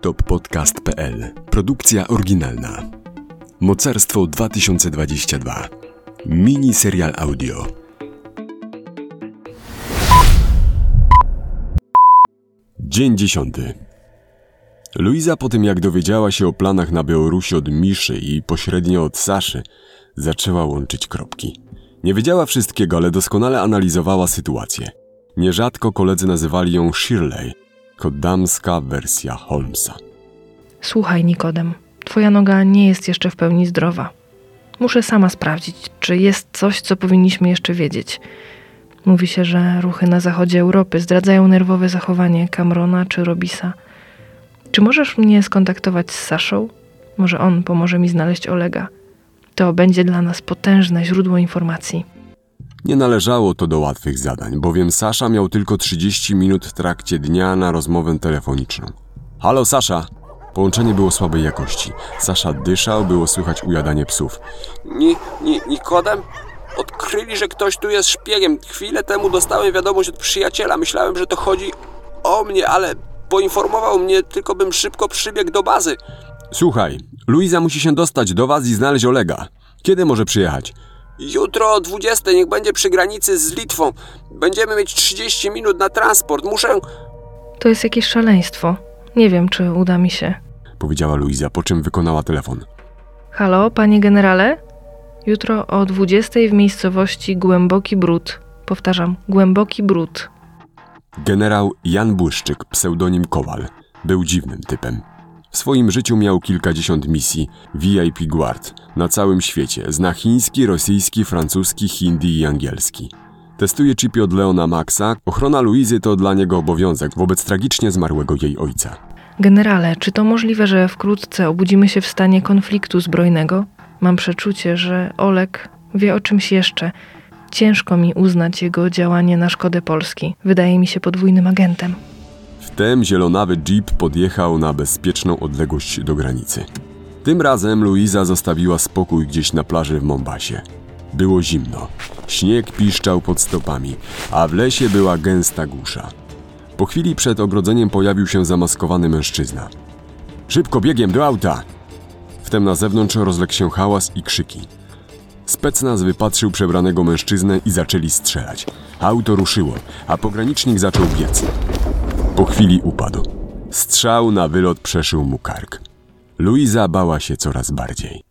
toppodcast.pl Produkcja oryginalna. Mocarstwo 2022. Mini serial audio. Dzień dziesiąty. Luiza po tym jak dowiedziała się o planach na Białorusi od Miszy i pośrednio od Saszy, zaczęła łączyć kropki. Nie wiedziała wszystkiego, ale doskonale analizowała sytuację. Nierzadko koledzy nazywali ją Shirley, jako damska wersja Holmesa. Słuchaj, Nikodem, twoja noga nie jest jeszcze w pełni zdrowa. Muszę sama sprawdzić, czy jest coś, co powinniśmy jeszcze wiedzieć. Mówi się, że ruchy na zachodzie Europy zdradzają nerwowe zachowanie Camerona czy Robisa. Czy możesz mnie skontaktować z Saszą? Może on pomoże mi znaleźć Olega. To będzie dla nas potężne źródło informacji. Nie należało to do łatwych zadań, bowiem Sasza miał tylko 30 minut w trakcie dnia na rozmowę telefoniczną. Halo Sasza! Połączenie było słabej jakości. Sasza dyszał, było słychać ujadanie psów. Ni, ni, Nikodem? Odkryli, że ktoś tu jest szpiegiem. Chwilę temu dostałem wiadomość od przyjaciela. Myślałem, że to chodzi o mnie, ale poinformował mnie, tylko bym szybko przybiegł do bazy. Słuchaj, Luiza musi się dostać do was i znaleźć Olega. Kiedy może przyjechać? Jutro o 20 niech będzie przy granicy z Litwą. Będziemy mieć 30 minut na transport. Muszę... To jest jakieś szaleństwo. Nie wiem, czy uda mi się. Powiedziała Luiza, po czym wykonała telefon. Halo, panie generale? Jutro o 20 w miejscowości Głęboki Brud. Powtarzam, Głęboki Brud. Generał Jan Błyszczyk, pseudonim Kowal, był dziwnym typem. W swoim życiu miał kilkadziesiąt misji VIP Guard na całym świecie. Zna chiński, rosyjski, francuski, hindi i angielski. Testuje chipy od Leona Maxa. Ochrona Luizy to dla niego obowiązek wobec tragicznie zmarłego jej ojca. Generale, czy to możliwe, że wkrótce obudzimy się w stanie konfliktu zbrojnego? Mam przeczucie, że Olek wie o czymś jeszcze. Ciężko mi uznać jego działanie na szkodę Polski. Wydaje mi się podwójnym agentem. Wtem zielonawy jeep podjechał na bezpieczną odległość do granicy. Tym razem Luiza zostawiła spokój gdzieś na plaży w Mombasie. Było zimno. Śnieg piszczał pod stopami, a w lesie była gęsta gusza. Po chwili przed ogrodzeniem pojawił się zamaskowany mężczyzna. Szybko biegiem do auta! Wtem na zewnątrz rozległ się hałas i krzyki. Specnaz wypatrzył przebranego mężczyznę i zaczęli strzelać. Auto ruszyło, a pogranicznik zaczął biec. Po chwili upadł. Strzał na wylot przeszył mu kark. Luiza bała się coraz bardziej.